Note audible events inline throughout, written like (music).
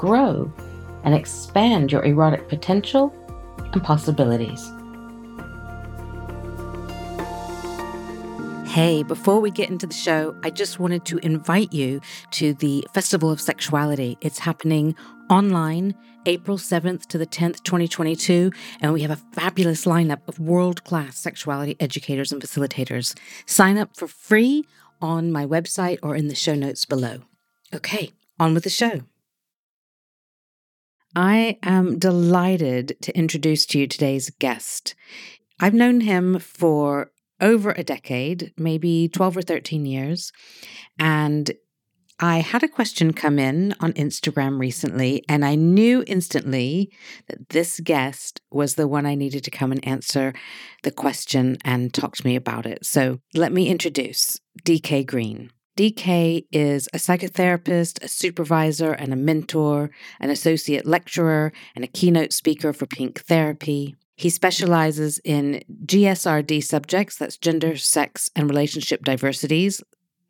grow, and expand your erotic potential and possibilities. Hey, before we get into the show, I just wanted to invite you to the Festival of Sexuality. It's happening online April 7th to the 10th, 2022, and we have a fabulous lineup of world class sexuality educators and facilitators. Sign up for free on my website or in the show notes below. Okay, on with the show. I am delighted to introduce to you today's guest. I've known him for over a decade, maybe 12 or 13 years, and I had a question come in on Instagram recently, and I knew instantly that this guest was the one I needed to come and answer the question and talk to me about it. So let me introduce DK Green. DK is a psychotherapist, a supervisor, and a mentor, an associate lecturer, and a keynote speaker for Pink Therapy. He specializes in GSRD subjects, that's gender, sex, and relationship diversities,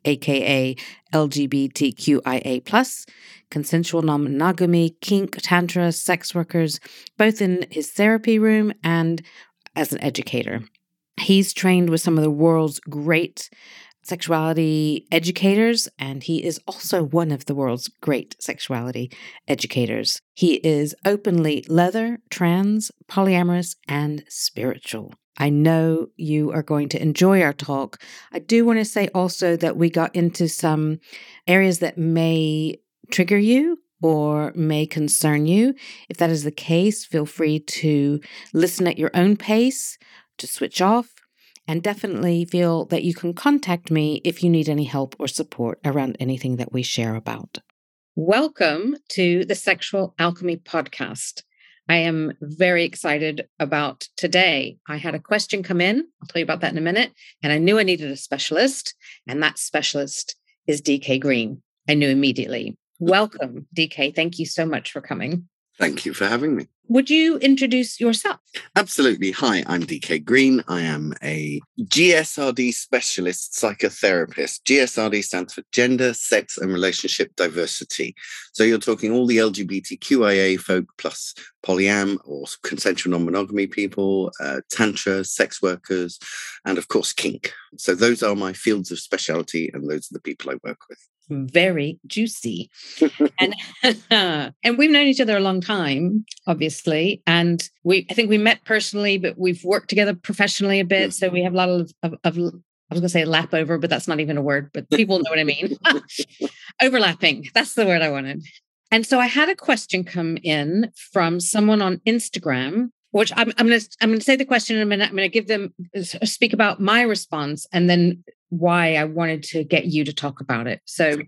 aka LGBTQIA, consensual non monogamy, kink, tantra, sex workers, both in his therapy room and as an educator. He's trained with some of the world's great sexuality educators, and he is also one of the world's great sexuality educators. He is openly leather, trans, polyamorous, and spiritual. I know you are going to enjoy our talk. I do want to say also that we got into some areas that may trigger you or may concern you. If that is the case, feel free to listen at your own pace, to switch off, and definitely feel that you can contact me if you need any help or support around anything that we share about. Welcome to the Sexual Alchemy Podcast. I am very excited about today. I had a question come in. I'll tell you about that in a minute. And I knew I needed a specialist, and that specialist is DK Green. I knew immediately. (laughs) Welcome, DK. Thank you so much for coming. Thank you for having me. Would you introduce yourself? Absolutely. Hi, I'm DK Green. I am a GSRD specialist psychotherapist. GSRD stands for Gender, Sex and Relationship Diversity. So you're talking all the LGBTQIA folk plus polyam or consensual non monogamy people, uh, tantra, sex workers, and of course, kink. So those are my fields of specialty, and those are the people I work with very juicy. and (laughs) (laughs) and we've known each other a long time, obviously. And we I think we met personally, but we've worked together professionally a bit. So we have a lot of, of, of I was going to say lap over, but that's not even a word, but people know what I mean. (laughs) Overlapping. That's the word I wanted. And so I had a question come in from someone on Instagram which I'm, I'm going to I'm going to say the question in a minute. I'm going to give them speak about my response and then why I wanted to get you to talk about it. So,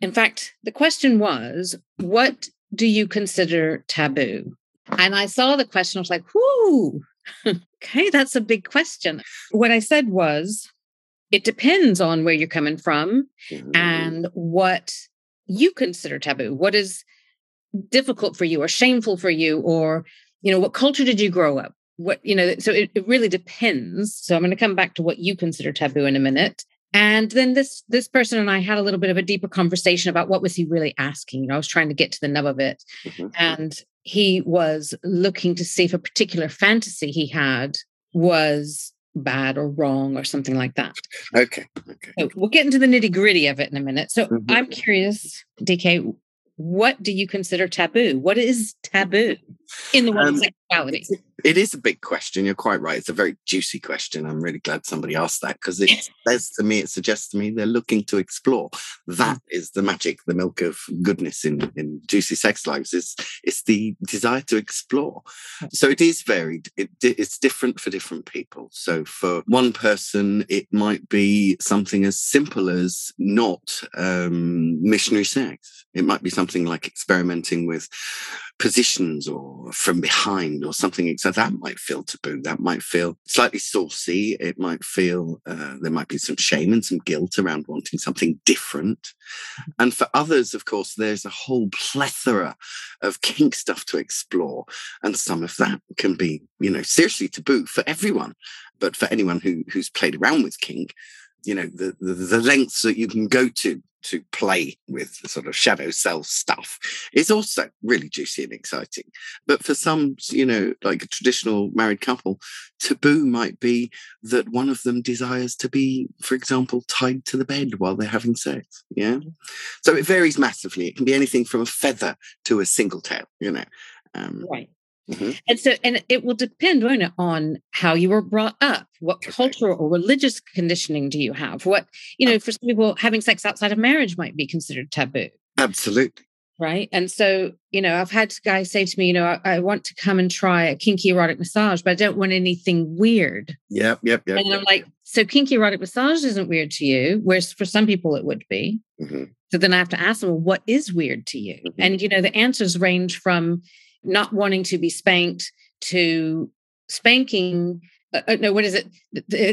in fact, the question was, what do you consider taboo? And I saw the question. I was like, whoo, (laughs) okay, that's a big question. What I said was, it depends on where you're coming from mm-hmm. and what you consider taboo. What is difficult for you or shameful for you or you know, what culture did you grow up? What, you know, so it, it really depends. So I'm going to come back to what you consider taboo in a minute. And then this this person and I had a little bit of a deeper conversation about what was he really asking. You know, I was trying to get to the nub of it. Mm-hmm. And he was looking to see if a particular fantasy he had was bad or wrong or something like that. Okay. Okay. So we'll get into the nitty gritty of it in a minute. So mm-hmm. I'm curious, DK, what do you consider taboo? What is taboo? In the world um, of sexuality? It is a big question. You're quite right. It's a very juicy question. I'm really glad somebody asked that because it says to me, it suggests to me they're looking to explore. That mm. the magic, the milk of goodness in, in juicy sex lives. Is it's the desire to explore. So it is varied. It, it's different for different people. So for one person, it might be something as simple as not um, missionary sex. It might be something like experimenting with positions or from behind or something. So that might feel taboo. That might feel slightly saucy. It might feel uh, there might be some shame and some guilt around wanting something different. Mm-hmm. And for others, of course, there's a whole plethora of kink stuff to explore. And some of that can be, you know, seriously taboo for everyone. But for anyone who who's played around with kink, you know the, the, the lengths that you can go to to play with the sort of shadow self stuff is also really juicy and exciting. But for some, you know, like a traditional married couple, taboo might be that one of them desires to be, for example, tied to the bed while they're having sex. Yeah. So it varies massively. It can be anything from a feather to a single tail, you know. Um, right. Mm-hmm. And so, and it will depend, won't it, on how you were brought up, what cultural or religious conditioning do you have? What, you know, for some people, having sex outside of marriage might be considered taboo. Absolutely. Right. And so, you know, I've had guys say to me, you know, I, I want to come and try a kinky erotic massage, but I don't want anything weird. Yep. Yep. Yep. And yep. I'm like, so kinky erotic massage isn't weird to you, whereas for some people it would be. Mm-hmm. So then I have to ask them, well, what is weird to you? Mm-hmm. And, you know, the answers range from, not wanting to be spanked to spanking uh, uh no what is it?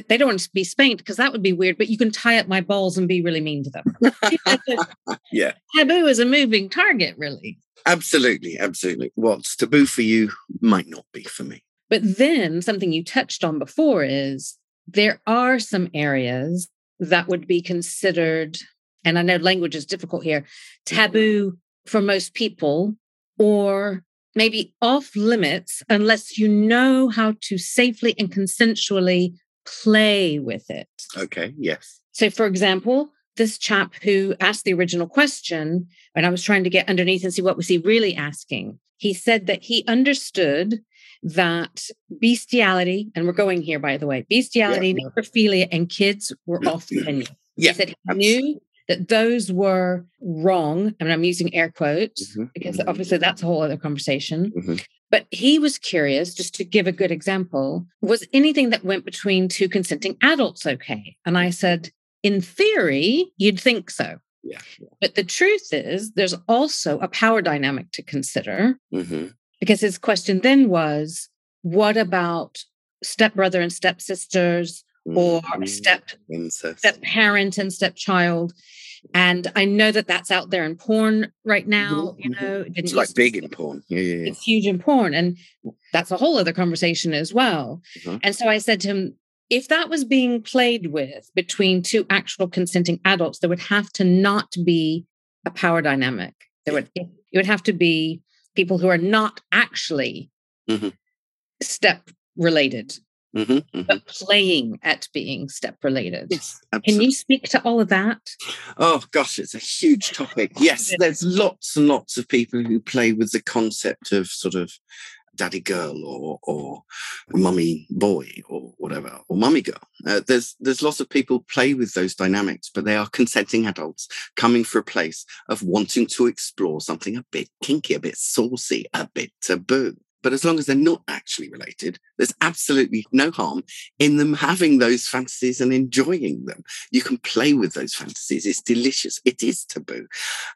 They don't want to be spanked because that would be weird but you can tie up my balls and be really mean to them. (laughs) Yeah. taboo is a moving target really. Absolutely absolutely. What's taboo for you might not be for me. But then something you touched on before is there are some areas that would be considered and i know language is difficult here taboo for most people or maybe off limits unless you know how to safely and consensually play with it. Okay, yes. So, for example, this chap who asked the original question, and I was trying to get underneath and see what was he really asking. He said that he understood that bestiality, and we're going here, by the way, bestiality, yeah. necrophilia, and kids were off (clears throat) the menu. Yeah, he said he knew that those were wrong. I mean, I'm using air quotes mm-hmm. because mm-hmm. obviously that's a whole other conversation. Mm-hmm. But he was curious, just to give a good example, was anything that went between two consenting adults okay? And I said, in theory, you'd think so. Yeah, yeah. But the truth is, there's also a power dynamic to consider mm-hmm. because his question then was, what about stepbrother and stepsisters or mm-hmm. step step parent and stepchild and I know that that's out there in porn right now. You mm-hmm. know, it's like big in porn. Yeah, yeah, yeah, It's huge in porn. And that's a whole other conversation as well. Mm-hmm. And so I said to him, if that was being played with between two actual consenting adults, there would have to not be a power dynamic. There would it would have to be people who are not actually mm-hmm. step related Mm-hmm, mm-hmm. but playing at being step related. Yes, Can you speak to all of that? Oh gosh, it's a huge topic. Yes, there's lots and lots of people who play with the concept of sort of daddy girl or or mummy boy or whatever or mummy girl. Uh, there's there's lots of people play with those dynamics, but they are consenting adults coming for a place of wanting to explore something a bit kinky, a bit saucy, a bit taboo. But as long as they're not actually related, there's absolutely no harm in them having those fantasies and enjoying them. You can play with those fantasies. It's delicious. It is taboo.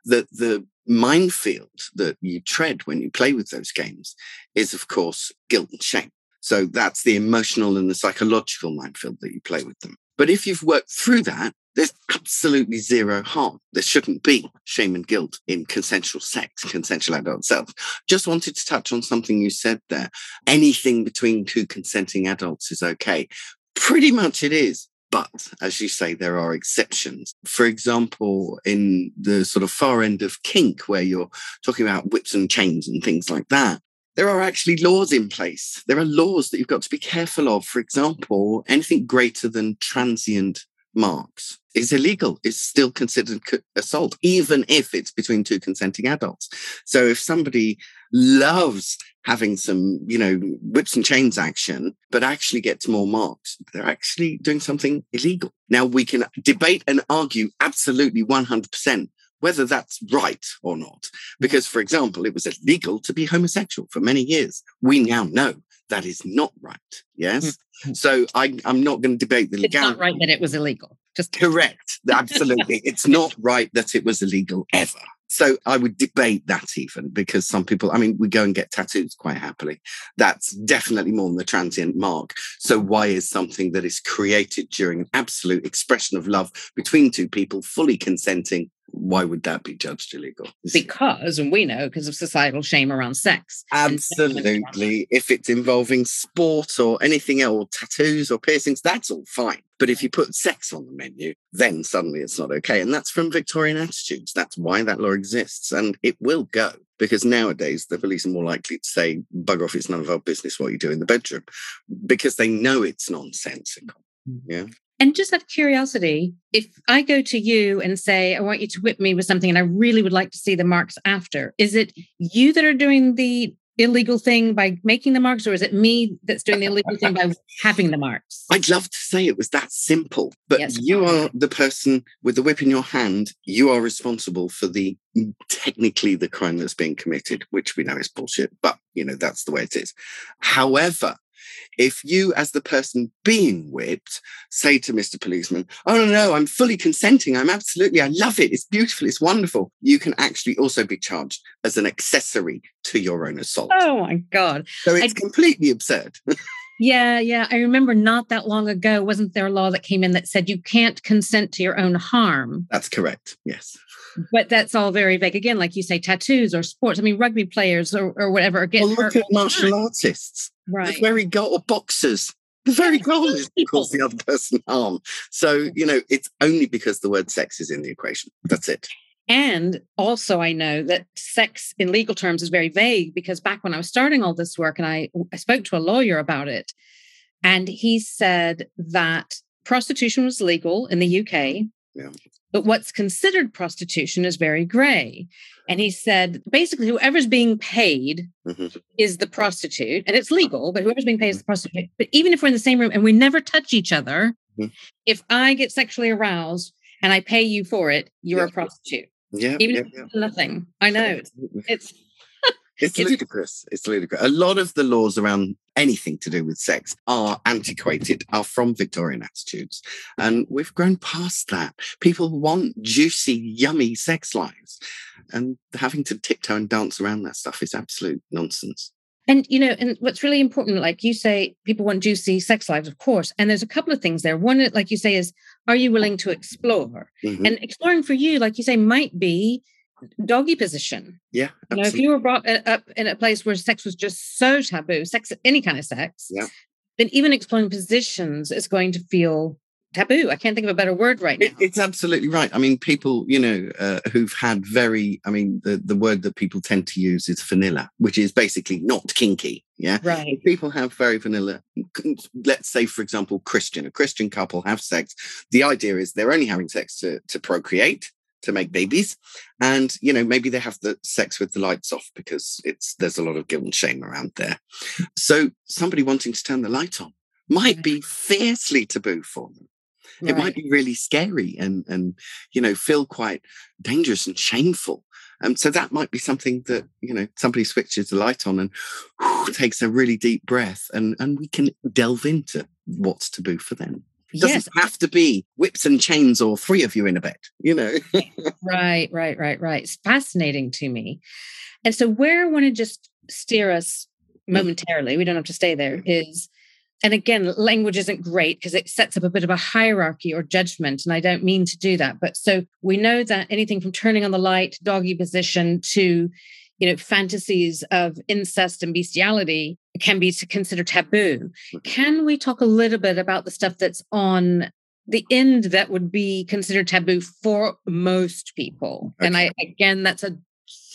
The, the minefield that you tread when you play with those games is, of course, guilt and shame. So that's the emotional and the psychological minefield that you play with them. But if you've worked through that, there's absolutely zero harm. There shouldn't be shame and guilt in consensual sex, consensual adult self. Just wanted to touch on something you said there. Anything between two consenting adults is okay. Pretty much it is. But as you say, there are exceptions. For example, in the sort of far end of kink, where you're talking about whips and chains and things like that, there are actually laws in place. There are laws that you've got to be careful of. For example, anything greater than transient marks is illegal. It's still considered assault, even if it's between two consenting adults. So if somebody loves having some, you know, whips and chains action, but actually gets more marks, they're actually doing something illegal. Now we can debate and argue absolutely 100% whether that's right or not. Because, for example, it was illegal to be homosexual for many years. We now know that is not right. Yes. Mm-hmm. So I, am not going to debate the legality. It's not right that it was illegal. Just correct. (laughs) Absolutely. it's not right that it was illegal ever. So I would debate that even because some people, I mean, we go and get tattoos quite happily. That's definitely more than the transient mark. So why is something that is created during an absolute expression of love between two people fully consenting why would that be judged illegal? Because, and we know, because of societal shame around sex. Absolutely. If it's involving sport or anything else, or tattoos or piercings, that's all fine. But if you put sex on the menu, then suddenly it's not okay. And that's from Victorian attitudes. That's why that law exists. And it will go because nowadays the police are more likely to say, bug off, it's none of our business what you do in the bedroom because they know it's nonsensical. Mm. Yeah. And just out of curiosity, if I go to you and say, I want you to whip me with something and I really would like to see the marks after, is it you that are doing the illegal thing by making the marks, or is it me that's doing the illegal thing by (laughs) having the marks? I'd love to say it was that simple, but yes. you are the person with the whip in your hand. You are responsible for the mm, technically the crime that's being committed, which we know is bullshit, but you know, that's the way it is. However, if you, as the person being whipped, say to Mr. Policeman, Oh, no, no, I'm fully consenting. I'm absolutely, I love it. It's beautiful. It's wonderful. You can actually also be charged as an accessory to your own assault. Oh, my God. So it's I, completely absurd. (laughs) yeah, yeah. I remember not that long ago, wasn't there a law that came in that said you can't consent to your own harm? That's correct. Yes but that's all very vague. Again, like you say, tattoos or sports. I mean, rugby players or, or whatever get well, look at martial artists. Right. The very goal boxers. The very goal is to cause the other person harm. So, you know, it's only because the word sex is in the equation. That's it. And also, I know that sex in legal terms is very vague because back when I was starting all this work and I, I spoke to a lawyer about it, and he said that prostitution was legal in the UK. Yeah. But what's considered prostitution is very gray. And he said basically, whoever's being paid mm-hmm. is the prostitute, and it's legal, but whoever's being paid is the prostitute. But even if we're in the same room and we never touch each other, mm-hmm. if I get sexually aroused and I pay you for it, you're a prostitute. Yeah. Even if yeah. nothing. I know. It's, (laughs) it's it's (laughs) ludicrous. It's ludicrous. A lot of the laws around anything to do with sex are antiquated, are from Victorian attitudes. And we've grown past that. People want juicy, yummy sex lives. And having to tiptoe and dance around that stuff is absolute nonsense. And you know, and what's really important, like you say, people want juicy sex lives, of course. And there's a couple of things there. One, like you say, is are you willing to explore? Mm-hmm. And exploring for you, like you say, might be doggy position. Yeah. Absolutely. You know, if you were brought up in a place where sex was just so taboo, sex, any kind of sex, yeah. then even exploring positions is going to feel taboo. I can't think of a better word right now. It, it's absolutely right. I mean, people, you know, uh, who've had very, I mean, the, the word that people tend to use is vanilla, which is basically not kinky. Yeah. Right. If people have very vanilla, let's say, for example, Christian, a Christian couple have sex. The idea is they're only having sex to, to procreate to make babies and you know maybe they have the sex with the lights off because it's there's a lot of guilt and shame around there so somebody wanting to turn the light on might be fiercely taboo for them right. it might be really scary and and you know feel quite dangerous and shameful um, so that might be something that you know somebody switches the light on and whew, takes a really deep breath and and we can delve into what's taboo for them it doesn't yes. have to be whips and chains or three of you in a bed, you know. (laughs) right, right, right, right. It's fascinating to me. And so where I want to just steer us mm. momentarily, we don't have to stay there, is and again, language isn't great because it sets up a bit of a hierarchy or judgment. And I don't mean to do that. But so we know that anything from turning on the light, doggy position to you know fantasies of incest and bestiality can be considered taboo can we talk a little bit about the stuff that's on the end that would be considered taboo for most people okay. and i again that's a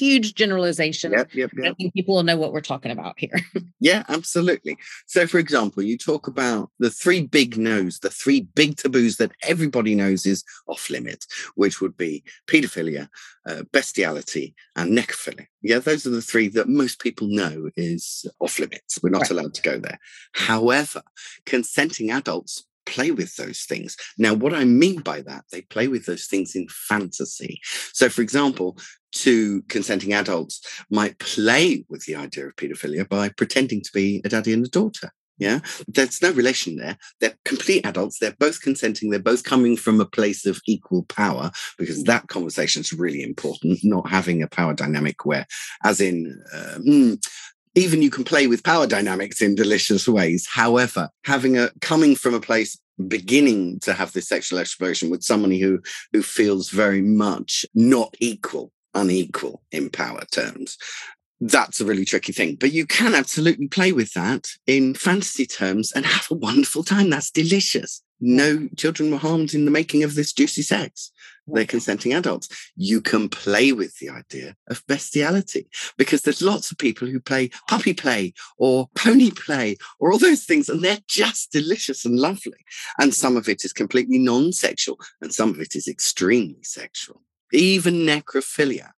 huge generalization. Yep, yep, yep. I think people will know what we're talking about here. (laughs) yeah, absolutely. So, for example, you talk about the three big no's, the three big taboos that everybody knows is off limits, which would be pedophilia, uh, bestiality, and necrophilia. Yeah, those are the three that most people know is off limits. We're not right. allowed to go there. However, consenting adults play with those things. Now, what I mean by that, they play with those things in fantasy. So, for example, two consenting adults might play with the idea of pedophilia by pretending to be a daddy and a daughter. Yeah, there's no relation there. They're complete adults. They're both consenting. They're both coming from a place of equal power because that conversation is really important. Not having a power dynamic where, as in, uh, mm, even you can play with power dynamics in delicious ways. However, having a coming from a place beginning to have this sexual exploration with somebody who who feels very much not equal, unequal in power terms. That's a really tricky thing, but you can absolutely play with that in fantasy terms and have a wonderful time. That's delicious. No children were harmed in the making of this juicy sex they're consenting adults. You can play with the idea of bestiality because there's lots of people who play puppy play or pony play or all those things, and they're just delicious and lovely. And some of it is completely non sexual, and some of it is extremely sexual. Even necrophilia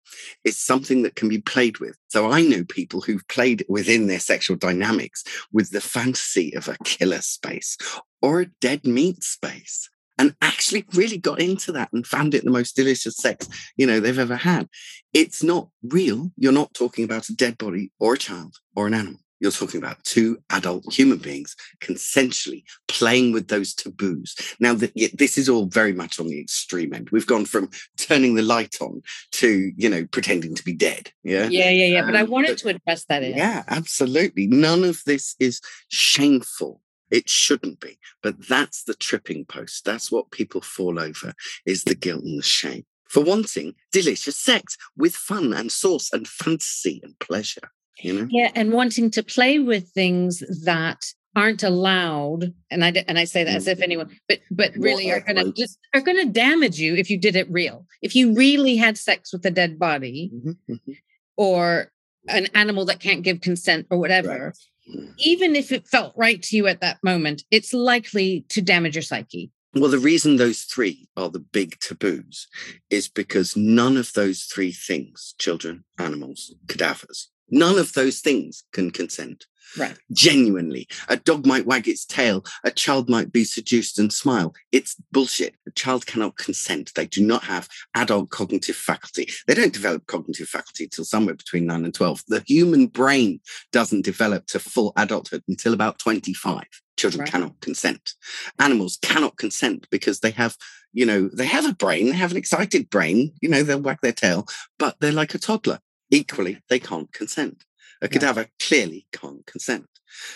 is something that can be played with. So I know people who've played within their sexual dynamics with the fantasy of a killer space or a dead meat space and actually really got into that and found it the most delicious sex you know they've ever had. It's not real. You're not talking about a dead body or a child or an animal you're talking about two adult human beings consensually playing with those taboos. Now, the, this is all very much on the extreme end. We've gone from turning the light on to, you know, pretending to be dead. Yeah. Yeah, yeah, yeah. Um, but I um, wanted but, to address that. In. Yeah, absolutely. None of this is shameful. It shouldn't be, but that's the tripping post. That's what people fall over is the guilt and the shame for wanting delicious sex with fun and sauce and fantasy and pleasure. You know? Yeah, and wanting to play with things that aren't allowed and i and i say that as if anyone but but really are going to just are going to damage you if you did it real if you really had sex with a dead body mm-hmm, mm-hmm. or an animal that can't give consent or whatever right even if it felt right to you at that moment, it's likely to damage your psyche. Well, the reason those three are the big taboos is because none of those three things, children, animals, cadavers, none of those things can consent. Right. Genuinely. A dog might wag its tail. A child might be seduced and smile. It's bullshit. A child cannot consent. They do not have adult cognitive faculty. They don't develop cognitive faculty until somewhere between 9 and 12. The human brain doesn't develop to full adulthood until about 25. Children right. cannot consent. Animals cannot consent because they have you know, they have a brain, they have an excited brain, you know, they'll wag their tail, but they're like a toddler. Equally, they can't consent. A cadaver yeah. clearly can't consent.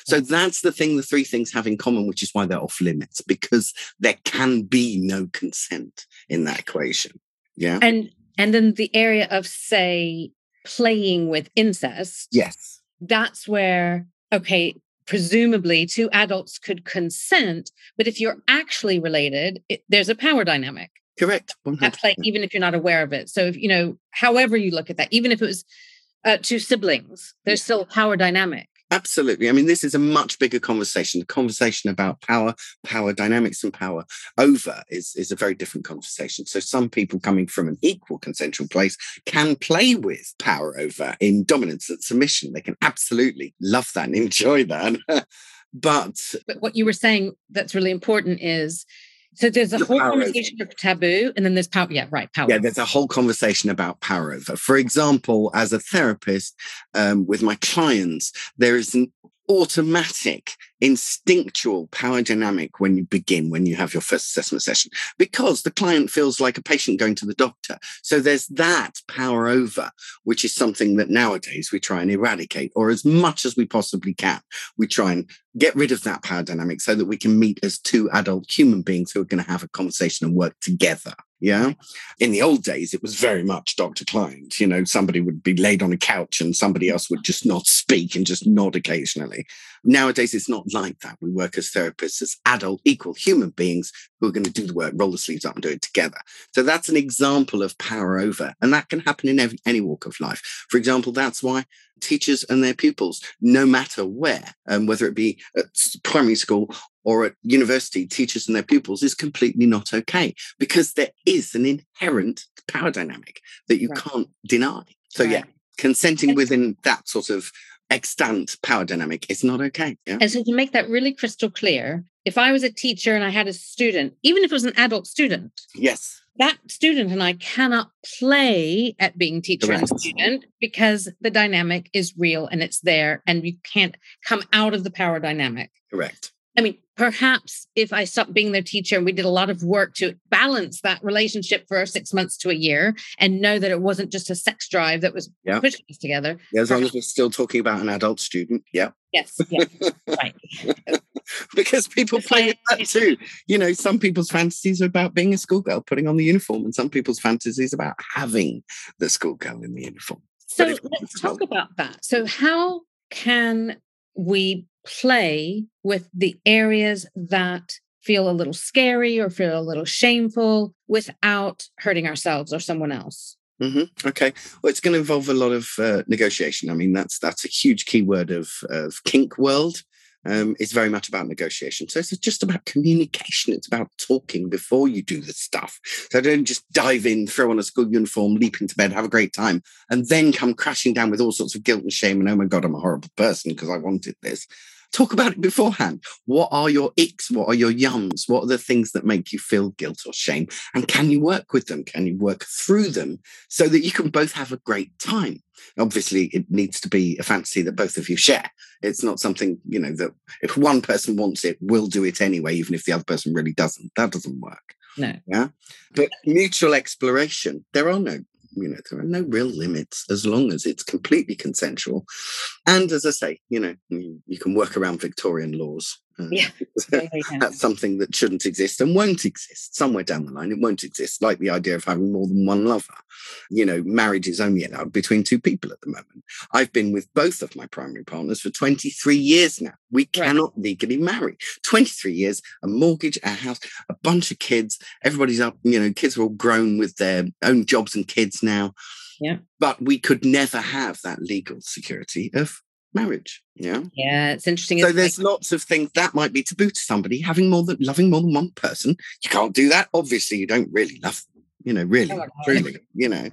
So that's the thing the three things have in common, which is why they're off limits, because there can be no consent in that equation. Yeah. And and then the area of say playing with incest. Yes. That's where, okay, presumably two adults could consent, but if you're actually related, it, there's a power dynamic. Correct. 100%. At play, even if you're not aware of it. So if you know, however you look at that, even if it was uh, to siblings. There's still power dynamic. Absolutely. I mean, this is a much bigger conversation. The conversation about power, power dynamics, and power over is, is a very different conversation. So, some people coming from an equal consensual place can play with power over in dominance and submission. They can absolutely love that and (laughs) enjoy that. but, but what you were saying that's really important is so there's a whole conversation over. of taboo, and then there's power. Yeah, right. Power. Yeah, there's a whole conversation about power over. For example, as a therapist um, with my clients, there is an automatic, instinctual power dynamic when you begin, when you have your first assessment session, because the client feels like a patient going to the doctor. So there's that power over, which is something that nowadays we try and eradicate, or as much as we possibly can, we try and get rid of that power dynamic so that we can meet as two adult human beings who are going to have a conversation and work together. Yeah. In the old days, it was very much doctor client. You know, somebody would be laid on a couch and somebody else would just not speak and just nod occasionally. Nowadays, it's not like that. We work as therapists, as adult, equal human beings who are going to do the work, roll the sleeves up and do it together. So that's an example of power over. And that can happen in every, any walk of life. For example, that's why teachers and their pupils, no matter where, um, whether it be at primary school or at university, teachers and their pupils is completely not okay because there is an inherent power dynamic that you right. can't deny. So, right. yeah, consenting within that sort of extant power dynamic is not okay. Yeah? And so, to make that really crystal clear, if I was a teacher and I had a student, even if it was an adult student, yes, that student and I cannot play at being teacher Correct. and student because the dynamic is real and it's there and you can't come out of the power dynamic. Correct. I mean, perhaps if I stopped being their teacher and we did a lot of work to balance that relationship for six months to a year and know that it wasn't just a sex drive that was yeah. pushing us together. Yeah, as long as we're still talking about an adult student. Yeah. Yes. Yes. right. (laughs) because people play with that too. You know, some people's fantasies are about being a schoolgirl, putting on the uniform, and some people's fantasies about having the schoolgirl in the uniform. So let's talk about that. So how can we play with the areas that feel a little scary or feel a little shameful without hurting ourselves or someone else. Mm-hmm. Okay. Well, it's going to involve a lot of uh, negotiation. I mean, that's that's a huge keyword of of kink world. Um, it's very much about negotiation. So it's just about communication. It's about talking before you do the stuff. So don't just dive in, throw on a school uniform, leap into bed, have a great time, and then come crashing down with all sorts of guilt and shame and oh my god, I'm a horrible person because I wanted this talk about it beforehand. What are your icks? What are your yums? What are the things that make you feel guilt or shame? And can you work with them? Can you work through them so that you can both have a great time? Obviously, it needs to be a fantasy that both of you share. It's not something, you know, that if one person wants it, we'll do it anyway, even if the other person really doesn't. That doesn't work. No. Yeah. But mutual exploration, there are no you know there are no real limits as long as it's completely consensual. And as i say you know you, you can work around victorian laws uh, (laughs) yeah, that's something that shouldn't exist and won't exist somewhere down the line. It won't exist, like the idea of having more than one lover. You know, marriage is only allowed between two people at the moment. I've been with both of my primary partners for 23 years now. We cannot right. legally marry. 23 years, a mortgage, a house, a bunch of kids. Everybody's up, you know, kids are all grown with their own jobs and kids now. Yeah. But we could never have that legal security of marriage. Yeah. Yeah, it's interesting. So there's lots of things that might be taboo to somebody having more than loving more than one person. You can't do that. Obviously, you don't really love them. You know, really, oh, truly, you know,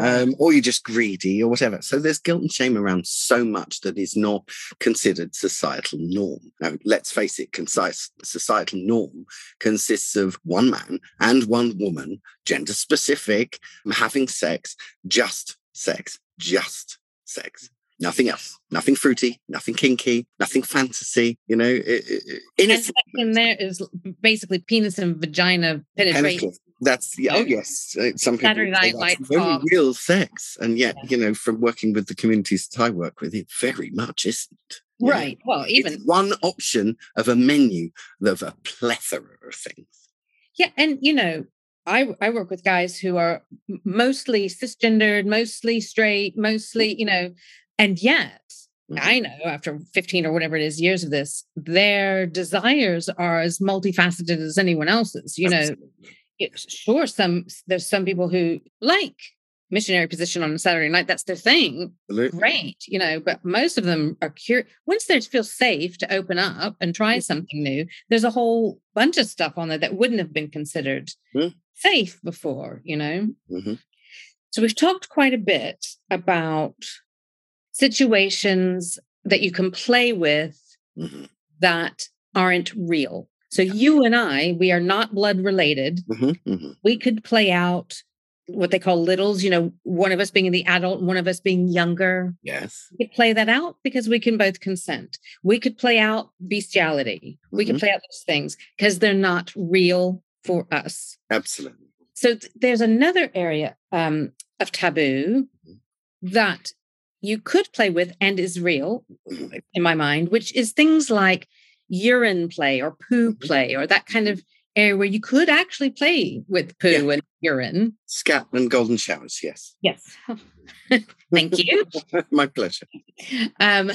um, or you're just greedy or whatever. So there's guilt and shame around so much that is not considered societal norm. Now, let's face it, concise societal norm consists of one man and one woman, gender specific, having sex, just sex, just sex nothing else. Nothing fruity nothing kinky nothing fantasy you know it, it, innocent. in there is basically penis and vagina penetration that's yeah, oh yes. Uh, some people Saturday Night that's very real sex. And yet yeah. you know from working with the communities that i work with it very much isn't right know? well even it's one option of a menu of a plethora of things. Yeah and you know I, I work with guys who are mostly cisgendered, mostly straight, mostly, you know, and yet, mm-hmm. I know after 15 or whatever it is years of this, their desires are as multifaceted as anyone else's. You know, it, sure, some there's some people who like missionary position on a Saturday night. That's their thing. Absolutely. Great, you know, but most of them are curious. Once they feel safe to open up and try something new, there's a whole bunch of stuff on there that wouldn't have been considered mm-hmm. safe before, you know? Mm-hmm. So we've talked quite a bit about situations that you can play with mm-hmm. that aren't real. So you and I, we are not blood related. Mm-hmm, mm-hmm. We could play out what they call littles, you know, one of us being the adult, one of us being younger. Yes. We could play that out because we can both consent. We could play out bestiality. We mm-hmm. could play out those things because they're not real for us. Absolutely. So th- there's another area um, of taboo mm-hmm. that you could play with and is real mm-hmm. in my mind, which is things like urine play or poo mm-hmm. play or that kind of area where you could actually play with poo yeah. and urine. Scat and golden showers, yes. Yes. (laughs) Thank you. (laughs) my pleasure. Um,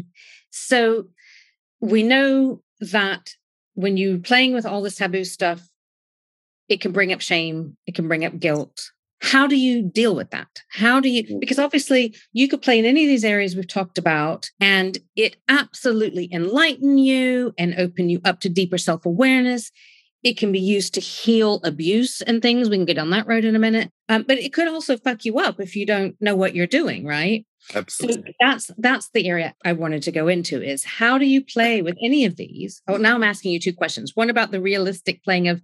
(laughs) so we know that when you're playing with all this taboo stuff, it can bring up shame, it can bring up guilt. How do you deal with that? How do you, because obviously you could play in any of these areas we've talked about and it absolutely enlighten you and open you up to deeper self awareness. It can be used to heal abuse and things. We can get on that road in a minute. Um, but it could also fuck you up if you don't know what you're doing, right? Absolutely. So that's that's the area I wanted to go into is how do you play (laughs) with any of these? Oh, now I'm asking you two questions. One about the realistic playing of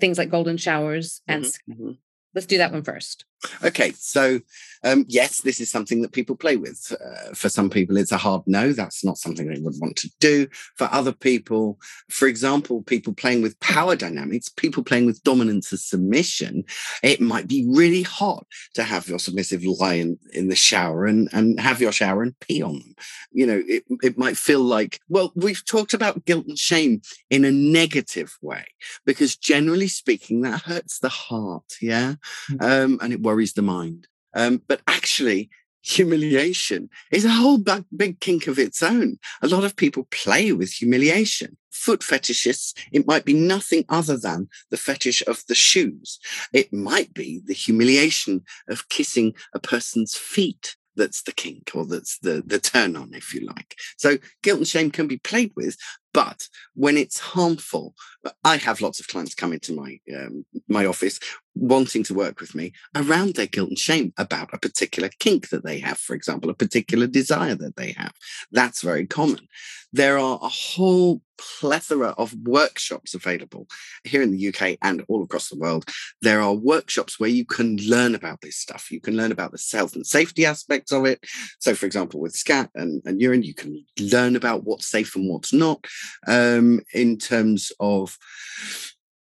things like golden showers and Mhm, mhm. Let's do that one first. Okay, so um, yes, this is something that people play with. Uh, for some people, it's a hard no. That's not something they would want to do. For other people, for example, people playing with power dynamics, people playing with dominance and submission, it might be really hot to have your submissive lie in, in the shower and, and have your shower and pee on them. You know, it, it might feel like, well, we've talked about guilt and shame in a negative way because generally speaking, that hurts the heart. Yeah. Mm. Um, and it worries the mind. Um, but actually, (laughs) humiliation is a whole big, big kink of its own. A lot of people play with humiliation. Foot fetishists, it might be nothing other than the fetish of the shoes. It might be the humiliation of kissing a person's feet. That's the kink or that's the, the turn on, if you like. So guilt and shame can be played with, but when it's harmful, I have lots of clients come into my um, my office wanting to work with me around their guilt and shame about a particular kink that they have, for example, a particular desire that they have. That's very common. There are a whole plethora of workshops available here in the UK and all across the world. There are workshops where you can learn about this stuff. You can learn about the health and safety aspects of it. So, for example, with scat and, and urine, you can learn about what's safe and what's not um, in terms of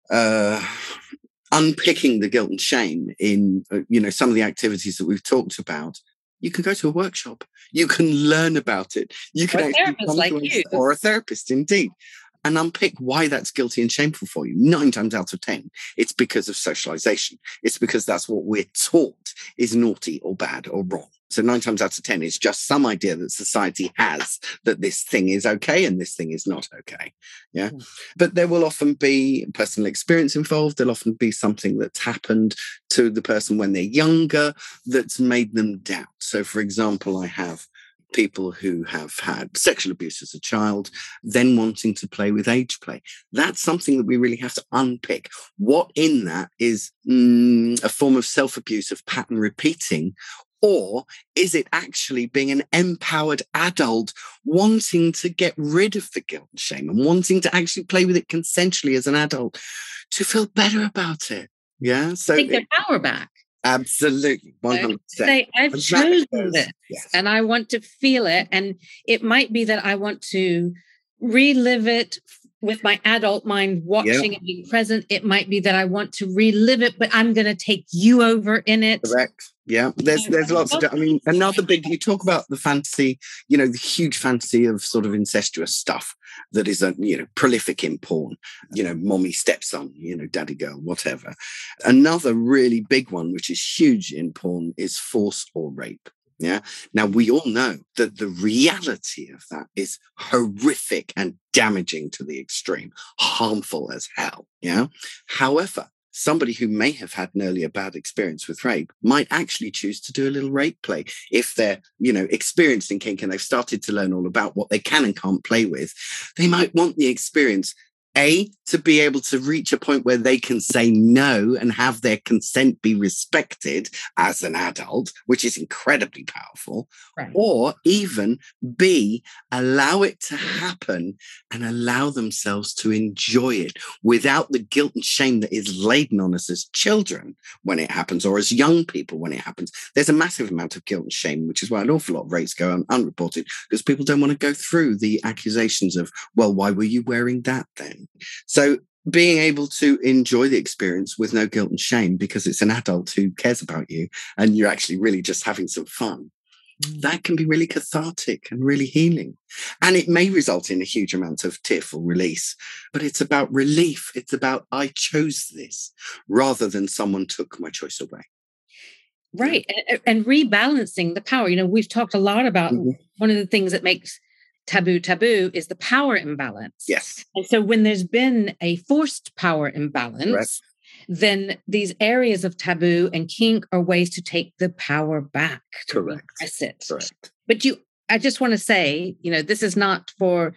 uh, unpicking the guilt and shame in uh, you know some of the activities that we've talked about you can go to a workshop. You can learn about it. You can Or a actually therapist come like to you. or a therapist indeed and unpick why that's guilty and shameful for you. Nine times out of ten it's because of socialization. It's because that's what we're taught is naughty or bad or wrong so nine times out of ten it's just some idea that society has that this thing is okay and this thing is not okay yeah? Mm. but there will often be personal experience involved. There'll often be something that's happened to the person when they're younger that's made them doubt. So for example i have people who have had sexual abuse as a child then wanting to play with age play. That's something that we really have to unpick. What in that is mm, a form of self-abuse of pattern repeating or is it actually being an empowered adult wanting to get rid of the guilt and shame and wanting to actually play with it consensually as an adult to feel better about it? Yeah. So Take their power back. absolutely, one hundred percent. Say, I've chosen this yes. and I want to feel it. And it might be that I want to relive it with my adult mind watching and being present. It might be that I want to relive it, but I'm going to take you over in it. Correct. Yeah, there's there's lots of. I mean, another big. You talk about the fantasy, you know, the huge fantasy of sort of incestuous stuff that is a you know prolific in porn. You know, mommy stepson, you know, daddy girl, whatever. Another really big one, which is huge in porn, is force or rape. Yeah. Now we all know that the reality of that is horrific and damaging to the extreme, harmful as hell. Yeah. However, somebody who may have had an earlier bad experience with rape might actually choose to do a little rape play if they're you know experienced in kink and they've started to learn all about what they can and can't play with they might want the experience a to be able to reach a point where they can say no and have their consent be respected as an adult which is incredibly powerful Right. or even b allow it to happen and allow themselves to enjoy it without the guilt and shame that is laden on us as children when it happens or as young people when it happens. There's a massive amount of guilt and shame, which is why an awful lot of rapes go un- unreported because people don't want to go through the accusations of, well, why were you wearing that then? So being able to enjoy the experience with no guilt and shame because it's an adult who cares about you and you're actually really just having some fun that can be really cathartic and really healing. And it may result in a huge amount of tearful release, but it's about relief. It's about, I chose this rather than someone took my choice away. Right. And, and rebalancing the power. You know, we've talked a lot about Mhm. one of the things that makes taboo taboo is the power imbalance. Yes. And so when there's been a forced power imbalance, Correct. then these areas of taboo and kink are ways to take the power back. to Correct. repress it. Correct. But you, I just want to say, you know, this is not for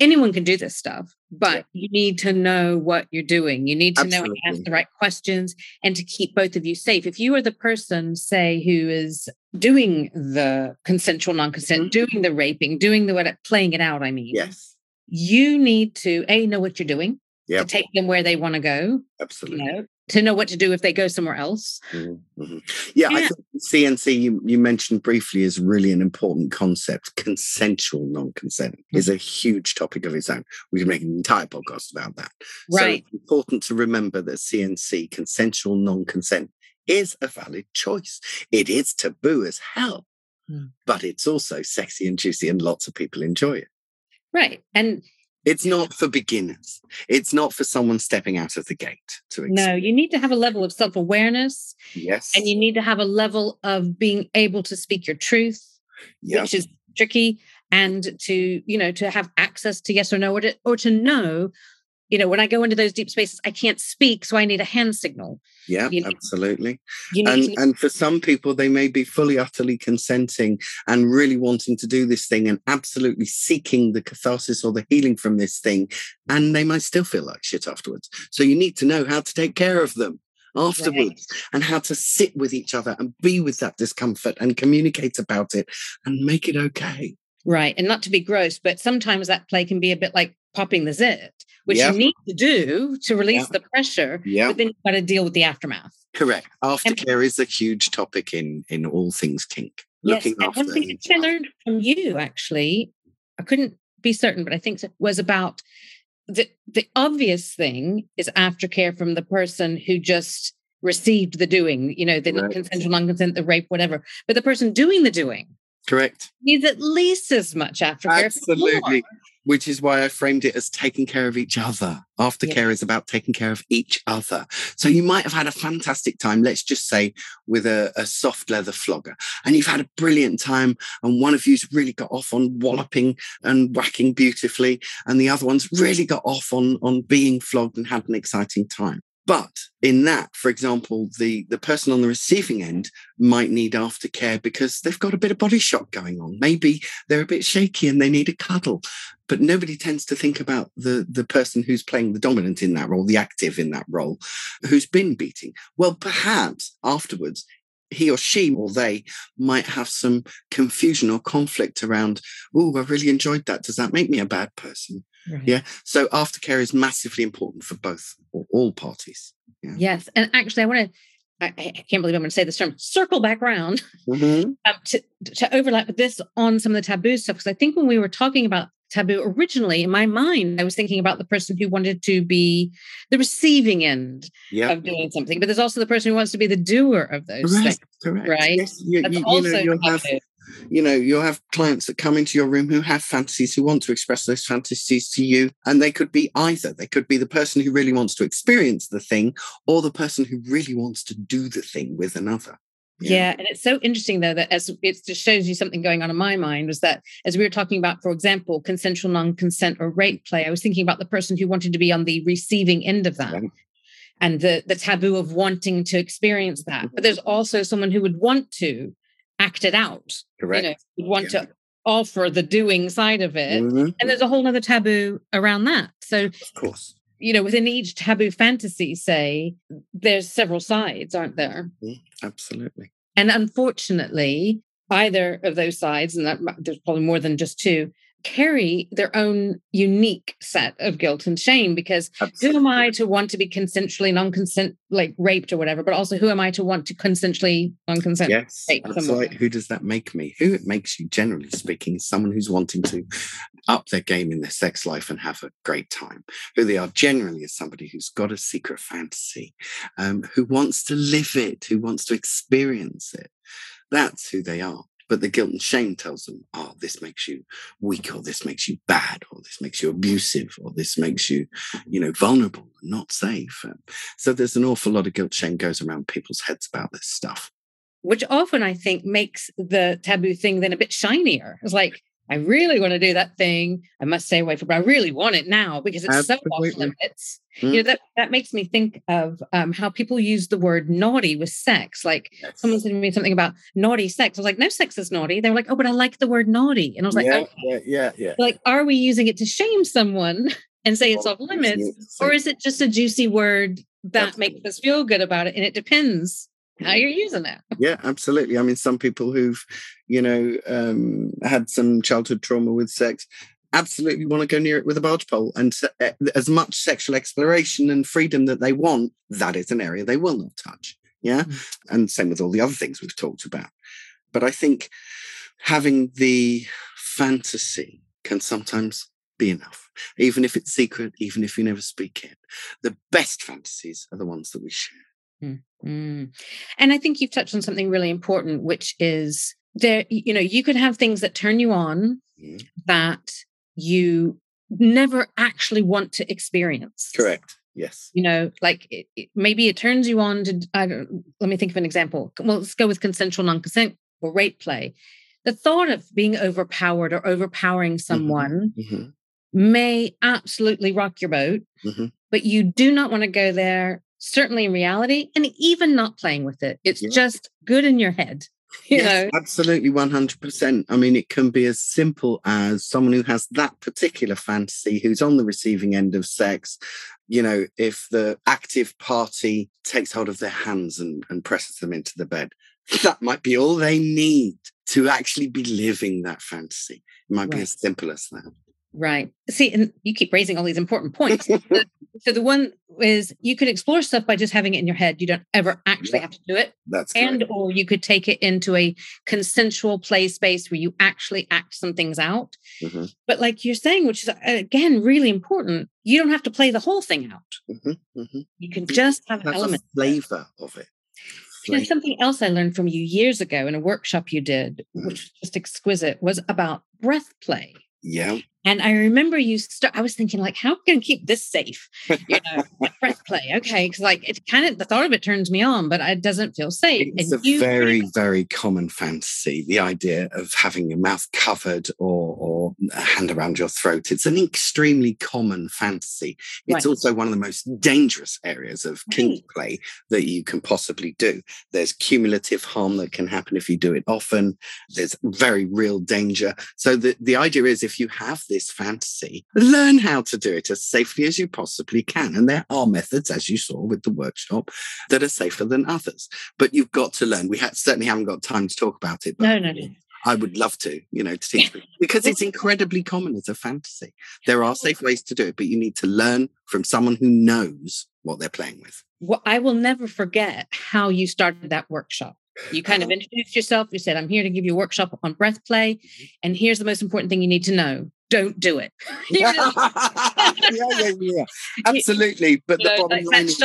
anyone can do this stuff, but you need to know what you're doing. You need to know and ask the right questions and to keep both of you safe. If you are the person, say, who is doing the consensual non-consent, Mhm. doing the raping, doing the what, playing it out, I mean, Yes. you need to a know what you're doing Yep. to take them where they want to go, you Absolutely. know, to know what to do if they go somewhere else. Mhm, mhm. Yeah, I think CNC you, you mentioned briefly is really an important concept. Consensual non-consent Mm. is a huge topic of its own. We can make an entire podcast about that. So Right. it's important to remember that CNC, consensual non-consent, is a valid choice. It is taboo as hell, Mm. but it's also sexy and juicy, and lots of people enjoy it. Right. And It's not for beginners. It's not for someone stepping out of the gate to no, you need to have a level of self-awareness Yes. and you need to have a level of being able to speak your truth yeah. which is tricky and to you know to have access to yes or no or to, or to know you know when i go into those deep spaces i can't speak so i need a hand signal Yeah, you need- absolutely. you and and for some people they may be fully utterly consenting and really wanting to do this thing and absolutely seeking the catharsis or the healing from this thing and they might still feel like shit afterwards. So you need to know how to take care of them afterwards and how to sit with each other and be with that discomfort and communicate about it and make it okay. Right and not to be gross but sometimes that play can be a bit like popping the zit which Yeah. you need to do to release Yeah. the pressure yeah but then you've got to deal with the aftermath correct aftercare is a huge topic in in all things kink yes looking and after one thing i learned from you actually i couldn't be certain but i think it was about the the obvious thing is aftercare from the person who just received the doing, you know, the Right. consensual, non-consent, the rape, whatever. But the person doing the doing correct needs at least as much aftercare. if not more. Absolutely. Which is why I framed it as taking care of each other. Aftercare is about taking care of each other. So you might have had a fantastic time, let's just say, with a, a soft leather flogger, and you've had a brilliant time, and one of you's really got off on walloping and whacking beautifully, and the other one's really got off on, on being flogged and had an exciting time. But in that, for example, the, the person on the receiving end might need aftercare because they've got a bit of body shock going on. Maybe they're a bit shaky and they need a cuddle. But nobody tends to think about the, the person who's playing the dominant in that role, the active in that role, who's been beating. Well, perhaps afterwards, he or she or they might have some confusion or conflict around, oh, I really enjoyed that. Does that make me a bad person? Right. Yeah. So aftercare is massively important for both or all parties. Yes. And actually, I want to, I, I can't believe I'm going to say this term, circle back around (laughs) um, to, to overlap with this on some of the taboo stuff. Because I think when we were talking about taboo originally, in my mind, I was thinking about the person who wanted to be the receiving end Yeah. of doing something, but there's also the person who wants to be the doer of those Correct. things. Correct. right? Yes, you, That's you- you also know, you'll have. You know, you'll have clients that come into your room who have fantasies, who want to express those fantasies to you. And they could be either. They could be the person who really wants to experience the thing or the person who really wants to do the thing with another. Yeah. and it's so interesting though that as it just shows you something going on in my mind was that as we were talking about, for example, consensual non-consent or rape play, I was thinking about the person who wanted to be on the receiving end of that. Yeah. And the the taboo of wanting to experience that. Mm-hmm. But there's also someone who would want to act it out. Correct. You know, would want Yeah. to offer the doing side of it. Mhm. And there's a whole other taboo around that. So Of course. you know, within each taboo fantasy, say, there's several sides, aren't there? Mm, Absolutely. And unfortunately, either of those sides, and that, there's probably more than just two, carry their own unique set of guilt and shame because who am I to want to be consensually non-consent, like raped or whatever, but also who am I to want to consensually non-consent? Yes, take that's someone. right. Who does that make me? Who it makes you, generally speaking, is someone who's wanting to up their game in their sex life and have a great time. Who they are generally is somebody who's got a secret fantasy, um, who wants to live it, who wants to experience it. That's who they are. But the guilt and shame tells them, oh, this makes you weak, or this makes you bad, or this makes you abusive, or this makes you, you know, vulnerable, not safe. Um, so there's an awful lot of guilt shame goes around people's heads about this stuff. Which often I think makes the taboo thing then a bit shinier. It's like, I really want to do that thing. I must stay away from but I really want it now because it's Absolutely. so off limits. Mm. You know, that, that makes me think of um, how people use the word naughty with sex. Like yes. someone said to me something about naughty sex. I was like, no sex is naughty. They were like, oh, but I like the word naughty. And I was like, yeah, yeah, yeah, yeah. Like, are we using it to shame someone (laughs) and say it's off limits? Or is it just a juicy word that Absolutely. makes us feel good about it? And it depends how you're using it. Yeah, absolutely. I mean, some people who've, you know, um, had some childhood trauma with sex absolutely want to go near it with a barge pole. And uh, as much sexual exploration and freedom that they want, that is an area they will not touch. Yeah. Mm-hmm. And same with all the other things we've talked about. But I think having the fantasy can sometimes be enough, even if it's secret, even if you never speak it. The best fantasies are the ones that we share. Mm-hmm. And I think you've touched on something really important, which is there, you know, you could have things that turn you on mm-hmm. that you never actually want to experience. Correct. Yes. You know, like it, it, maybe it turns you on to, I don't, let me think of an example. Well, let's go with consensual non consent or rape play. The thought of being overpowered or overpowering mm-hmm. someone mm-hmm. may absolutely rock your boat, mm-hmm. but you do not want to go there certainly in reality and even not playing with it. It's yeah. just good in your head. (laughs) You yes, know? absolutely 100%. I mean, it can be as simple as someone who has that particular fantasy who's on the receiving end of sex. You know, if the active party takes hold of their hands and, and presses them into the bed, that might be all they need to actually be living that fantasy. It might right. be as simple as that. Right. See, and you keep raising all these important points. (laughs) so the one is you could explore stuff by just having it in your head. You don't ever actually yeah, have to do it. That's and or you could take it into a consensual play space where you actually act some things out. Mm-hmm. But like you're saying, which is again really important, you don't have to play the whole thing out. Mm-hmm, mm-hmm. You can just have an element flavor of it. You know, something else I learned from you years ago in a workshop you did, mm-hmm. which was just exquisite, was about breath play. Yeah. And I remember you start, I was thinking, like, how can I keep this safe? (laughs) You know, breath play. Okay. Cause like it kind of, the thought of it turns me on, but it doesn't feel safe. It's and a very, very common fantasy. The idea of having your mouth covered or, or a hand around your throat. It's an extremely common fantasy. It's right. also one of the most dangerous areas of kink play that you can possibly do. There's cumulative harm that can happen if you do it often. There's very real danger. So the, the idea is if you have this this fantasy, learn how to do it as safely as you possibly can. And there are methods, as you saw with the workshop, that are safer than others. But you've got to learn. We ha- certainly haven't got time to talk about it. no, no, no. I would love to, you know, to teach people because it's incredibly common as a fantasy. There are safe ways to do it, but you need to learn from someone who knows what they're playing with. Well, I will never forget how you started that workshop. You kind of introduced yourself. You said, I'm here to give you a workshop on breath play. Mm-hmm. And here's the most important thing you need to know don't do it. (laughs) (laughs) yeah, yeah, yeah, (laughs) absolutely. But you the know, bottom line is,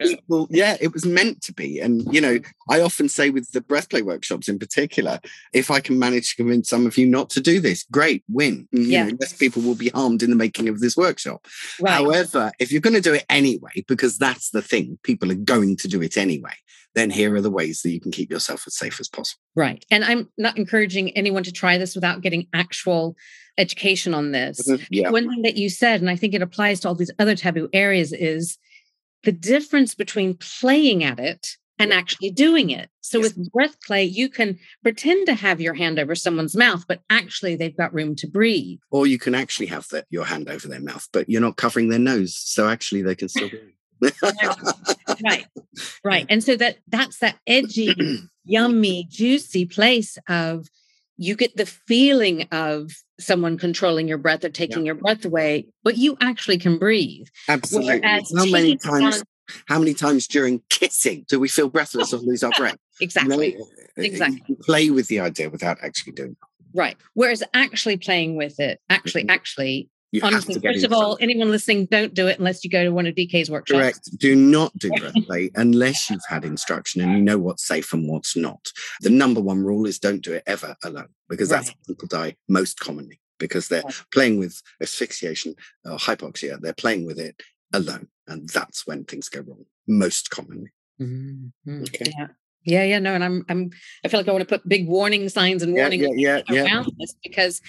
people, yeah, it was meant to be. And you know, I often say with the breath play workshops in particular, if I can manage to convince some of you not to do this, great, win. You yeah. know, less people will be harmed in the making of this workshop. Right. However, if you're going to do it anyway, because that's the thing, people are going to do it anyway then here are the ways that you can keep yourself as safe as possible. Right. And I'm not encouraging anyone to try this without getting actual education on this. Yeah. One thing that you said, and I think it applies to all these other taboo areas, is the difference between playing at it and actually doing it. So yes. with breath play, you can pretend to have your hand over someone's mouth, but actually they've got room to breathe. Or you can actually have the, your hand over their mouth, but you're not covering their nose. So actually they can still breathe. (laughs) right. Right. And so that that's that edgy, (clears throat) yummy, juicy place of you get the feeling of someone controlling your breath or taking yeah. your breath away, but you actually can breathe. Absolutely. how many times? On, how many times during kissing do we feel breathless or lose our breath? (laughs) exactly. You know, exactly. play with the idea without actually doing it. Right. Whereas actually playing with it, actually, mm-hmm. actually you Honestly, first of all, anyone listening, don't do it unless you go to one of DK's workshops. Correct. Do not do (laughs) breathplay unless you've had instruction and you know what's safe and what's not. The number one rule is don't do it ever alone because right. that's how people die most commonly because they're right. playing with asphyxiation or hypoxia. They're playing with it alone, and that's when things go wrong most commonly. Mm-hmm. Okay. Yeah. Yeah, yeah, no, and I'm, I'm, I feel like I want to put big warning signs and warning yeah, yeah, yeah, around this because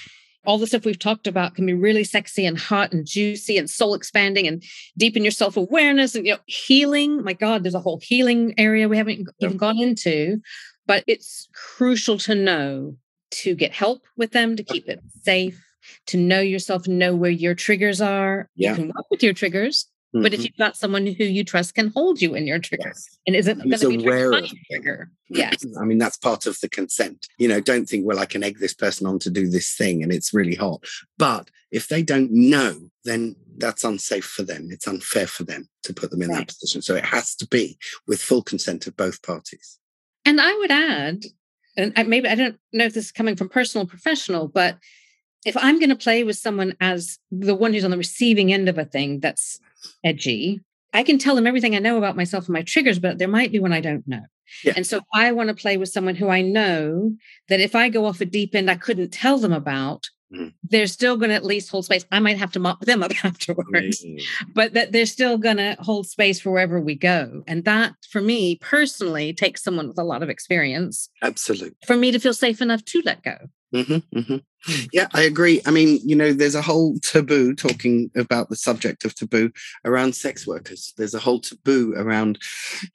all the stuff we've talked about can be really sexy and hot and juicy and soul expanding and deepen your self awareness and you know healing. My God, there's a whole healing area we haven't yeah. even gone into, but it's crucial to know to get help with them to keep it safe, to know yourself, know where your triggers are. Yeah. You can work with your triggers, Mm-hmm. But if mm-hmm. you've got someone who you trust can hold you in your trigger yes. and isn't going to be aware of trigger. Yes. I mean, that's part of the consent. You know, don't think, well, I can egg this person on to do this thing and it's really hot. But if they don't know, then that's unsafe for them. It's unfair for them to put them in right. that position. So it has to be with full consent of both parties. And I would add, and maybe I don't know if this is coming from personal or professional, but if I'm going to play with someone as the one who's on the receiving end of a thing that's edgy. I can tell them everything I know about myself and my triggers, but there might be one I don't know. Yeah. And so I want to play with someone who I know that if I go off a deep end I couldn't tell them about, mm. they're still going to at least hold space. I might have to mop them up (laughs) afterwards, mm. but that they're still going to hold space for wherever we go. And that, for me personally, takes someone with a lot of experience. Absolutely. For me to feel safe enough to let go. Mm-hmm, mm-hmm. Yeah, I agree. I mean, you know, there's a whole taboo talking about the subject of taboo around sex workers. There's a whole taboo around,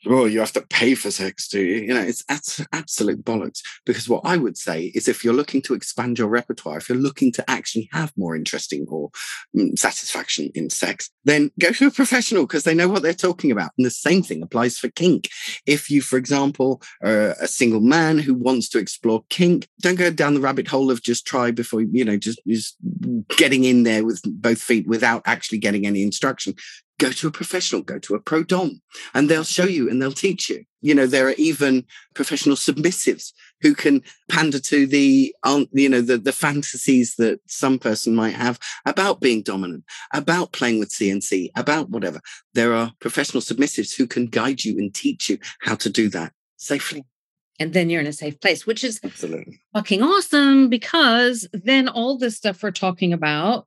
oh, you have to pay for sex, do you? You know, it's absolute bollocks. Because what I would say is if you're looking to expand your repertoire, if you're looking to actually have more interesting or mm, satisfaction in sex, then go to a professional because they know what they're talking about. And the same thing applies for kink. If you, for example, are a single man who wants to explore kink, don't go down the rabbit hole of just try before you know just just getting in there with both feet without actually getting any instruction. Go to a professional go to a pro dom and they'll show you and they'll teach you. You know there are even professional submissives who can pander to the um, you know the, the fantasies that some person might have about being dominant about playing with cnc about whatever. There are professional submissives who can guide you and teach you how to do that safely and then you're in a safe place, which is Absolutely. fucking awesome because then all this stuff we're talking about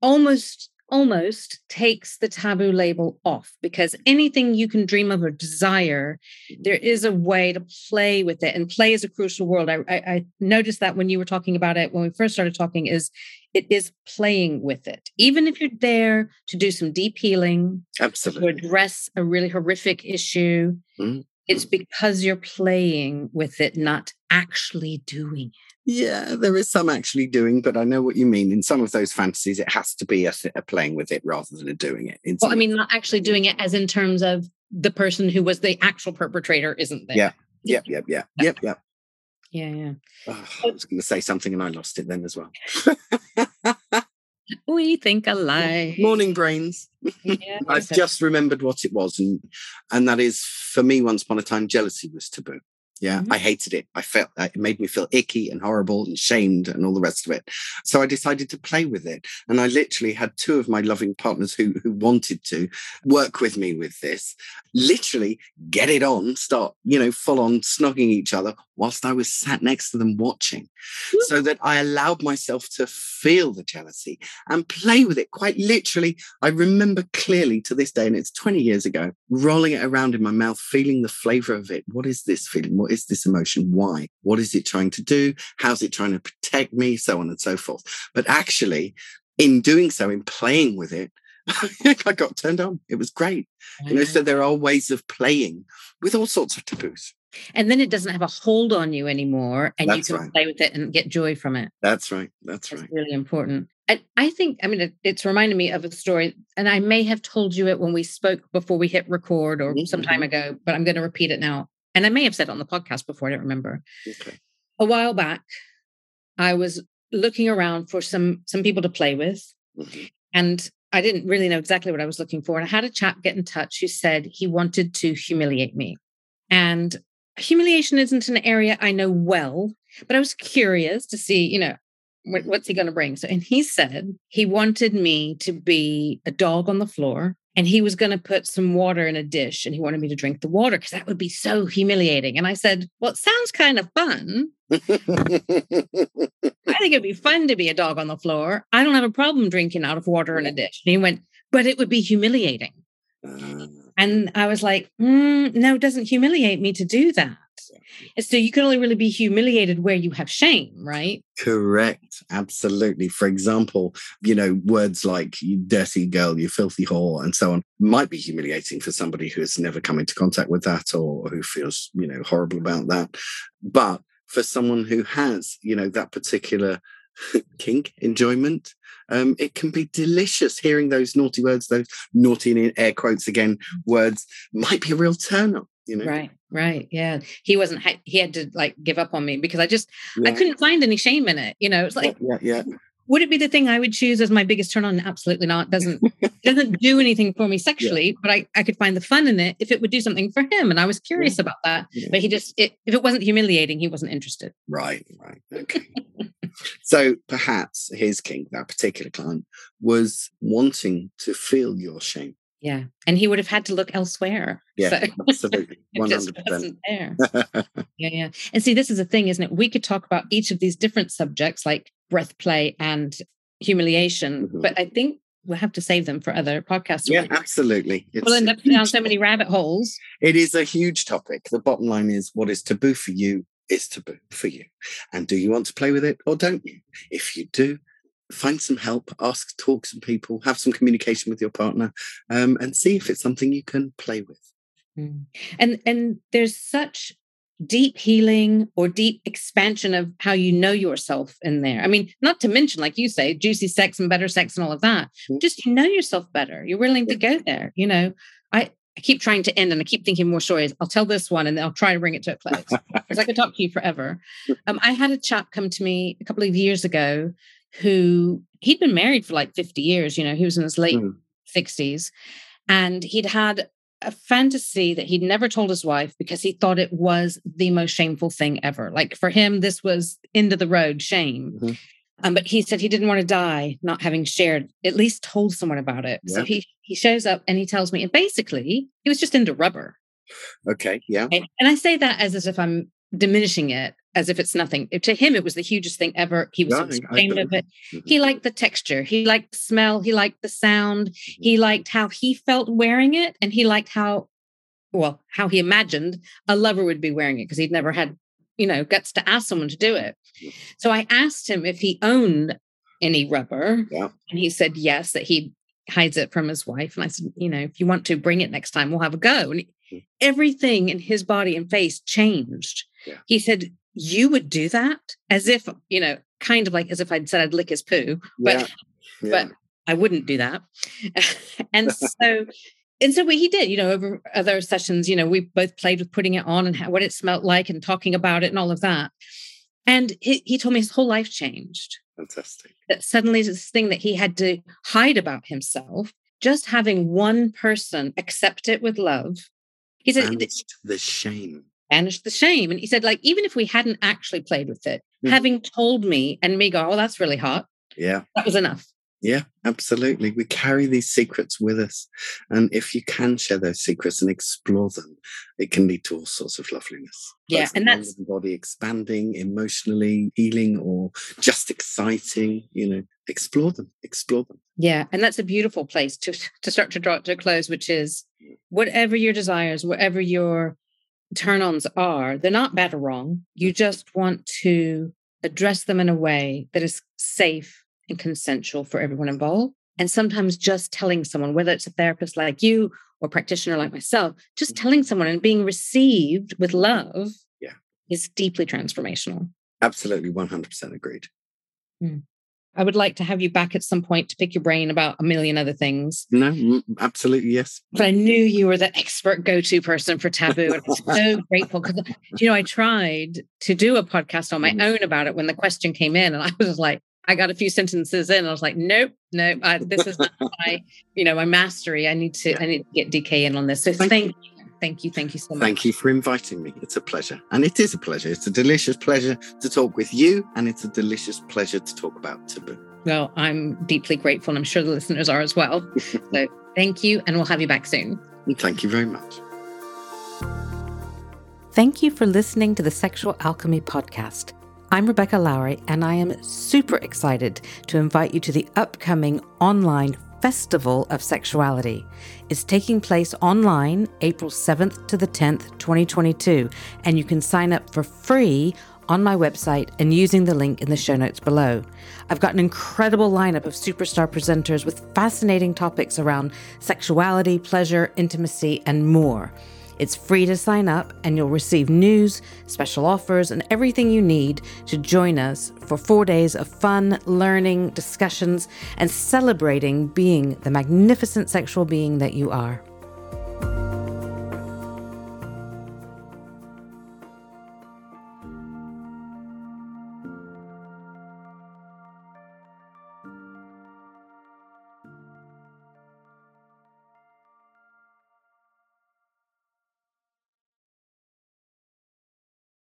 almost almost takes the taboo label off because anything you can dream of or desire there is a way to play with it and play is a crucial word I, I, I noticed that when you were talking about it when we first started talking is it is playing with it even if you're there to do some deep healing absolutely to address a really horrific issue mm-hmm. It's because you're playing with it, not actually doing it. Yeah, there is some actually doing, but I know what you mean. In some of those fantasies, it has to be a, a playing with it rather than a doing it. In well, I mean, not actually doing it as in terms of the person who was the actual perpetrator isn't there. Yeah, yep, yep, yep, yep, yep. Yeah, yeah. Oh, I was going to say something and I lost it then as well. (laughs) we think alike. Morning brains. Yeah, I've just remembered what it was, and and that is for me. Once upon a time, jealousy was taboo. Yeah, mm-hmm. I hated it. I felt it made me feel icky and horrible and shamed and all the rest of it. So I decided to play with it. And I literally had two of my loving partners who, who wanted to work with me with this, literally get it on, start, you know, full on snogging each other whilst I was sat next to them watching. Mm-hmm. So that I allowed myself to feel the jealousy and play with it quite literally. I remember clearly to this day, and it's 20 years ago, rolling it around in my mouth, feeling the flavor of it. What is this feeling? What is this emotion? Why? What is it trying to do? How's it trying to protect me? So on and so forth. But actually, in doing so, in playing with it, (laughs) I got turned on. It was great. You know, so there are ways of playing with all sorts of taboos. And then it doesn't have a hold on you anymore, and That's you can right. play with it and get joy from it. That's right. That's, That's right. Really important. I, I think, I mean, it, it's reminded me of a story, and I may have told you it when we spoke before we hit record or mm-hmm. some time mm-hmm. ago, but I'm going to repeat it now and I may have said it on the podcast before, I don't remember. Okay. A while back, I was looking around for some some people to play with. Mm-hmm. And I didn't really know exactly what I was looking for. And I had a chap get in touch who said he wanted to humiliate me. And humiliation isn't an area I know well, but I was curious to see, you know, what's he going to bring? So, and he said he wanted me to be a dog on the floor and he was going to put some water in a dish and he wanted me to drink the water because that would be so humiliating. And I said, Well, it sounds kind of fun. I think it'd be fun to be a dog on the floor. I don't have a problem drinking out of water in a dish. And he went, But it would be humiliating. Uh. And I was like, mm, No, it doesn't humiliate me to do that. So you can only really be humiliated where you have shame, right? Correct. Absolutely. For example, you know, words like you dirty girl, you filthy whore, and so on might be humiliating for somebody who has never come into contact with that or who feels, you know, horrible about that. But for someone who has, you know, that particular (laughs) kink enjoyment, um, it can be delicious hearing those naughty words, those naughty in air quotes again words might be a real turn up. You know? Right, right, yeah. He wasn't. He had to like give up on me because I just yeah. I couldn't find any shame in it. You know, it's like yeah, yeah. Would it be the thing I would choose as my biggest turn on? Absolutely not. (laughs) Doesn't doesn't do anything for me sexually, yeah. but I, I could find the fun in it if it would do something for him. And I was curious yeah. about that. Yeah. But he just it, if it wasn't humiliating, he wasn't interested. Right, right. Okay. so perhaps his kink that particular client, was wanting to feel your shame. Yeah. And he would have had to look elsewhere. Yeah, so absolutely. (laughs) 100%. there. (laughs) yeah, yeah. And see, this is a thing, isn't it? We could talk about each of these different subjects like breath play and humiliation, mm-hmm. but I think we'll have to save them for other podcasts. Yeah, absolutely. It's we'll end up down so many rabbit holes. It is a huge topic. The bottom line is what is taboo for you is taboo for you. And do you want to play with it or don't you? If you do, find some help, ask, talk some people, have some communication with your partner, um, and see if it's something you can play with. Mm. And and there's such deep healing or deep expansion of how you know yourself in there. I mean, not to mention, like you say, juicy sex and better sex and all of that. Mm. Just you know yourself better. You're willing to go there. You know, I I keep trying to end and I keep thinking more stories. I'll tell this one and then I'll try to bring it to a close because I could talk to you forever. (laughs) Um, I had a chap come to me a couple of years ago who he'd been married for like 50 years, you know, he was in his late mm. 60s and he'd had a fantasy that he'd never told his wife because he thought it was the most shameful thing ever. Like for him, this was end of the road shame. Mm-hmm. Um, but he said he didn't want to die not having shared, at least told someone about it. Yeah. So he he shows up and he tells me, and basically he was just into rubber. Okay, yeah. And, and I say that as if I'm diminishing it as if it's nothing. To him, it was the hugest thing ever. He was yeah, ashamed of it. He liked the texture. He liked the smell. He liked the sound. Mm-hmm. He liked how he felt wearing it. And he liked how, well, how he imagined a lover would be wearing it because he'd never had, you know, guts to ask someone to do it. So I asked him if he owned any rubber. Yeah. And he said yes, that he hides it from his wife. And I said, you know, if you want to bring it next time, we'll have a go. And hmm. everything in his body and face changed. Yeah. He said, you would do that as if you know kind of like as if i'd said i'd lick his poo but yeah. (laughs) Yeah. but i wouldn't do that. (laughs) And (laughs) so and so we, he did you know over other sessions you know we both played with putting it on and how, what it smelled like and talking about it and all of that. And he, he told me his whole life changed. Fantastic. That suddenly this thing that he had to hide about himself just having one person accept it with love. He said the shame banished the shame. And he said, like, even if we hadn't actually played with it, mm-hmm. having told me and me go, oh, that's really hot. Yeah. That was enough. Yeah, absolutely. We carry these secrets with us. And if you can share those secrets and explore them, it can lead to all sorts of loveliness. Yeah. and that's the body expanding, emotionally healing, or just exciting, you know, explore them, explore them. Yeah. And that's a beautiful place to, to start to draw it to a close, which is whatever your desires, whatever your turn ons are, they're not bad or wrong. You just want to address them in a way that is safe and consensual for everyone involved. And sometimes just telling someone, whether it's a therapist like you or practitioner like myself, just mm-hmm. telling someone and being received with love yeah. is deeply transformational. Absolutely, 100% agreed. Mm. I would like to have you back at some point to pick your brain about a million other things. No, absolutely, yes. But I knew you were the expert go to person for taboo. And I'm so (laughs) grateful because, you know, I tried to do a podcast on my mm-hmm. own about it when the question came in. And I was like, I got a few sentences in. I was like, nope, nope, I, this is not my, you know, my mastery. I need to, I need to get DK in on this. So thank, thank you. Thank you. Thank you so much. Thank you for inviting me. It's a pleasure. And it is a pleasure. It's a delicious pleasure to talk with you. And it's a delicious pleasure to talk about taboo. Well, I'm deeply grateful. And I'm sure the listeners are as well. (laughs) so thank you. And we'll have you back soon. Thank you very much. Thank you for listening to the Sexual Alchemy Podcast. I'm Rebecca Lowrie, and I am super excited to invite you to the upcoming online Festival of Sexuality. It's taking place online April 7th to the 10th, 2022, and you can sign up for free on my website and using the link in the show notes below. I've got an incredible lineup of superstar presenters with fascinating topics around sexuality, pleasure, intimacy, and more. It's free to sign up, and you'll receive news, special offers, and everything you need to join us for four days of fun, learning, discussions, and celebrating being the magnificent sexual being that you are.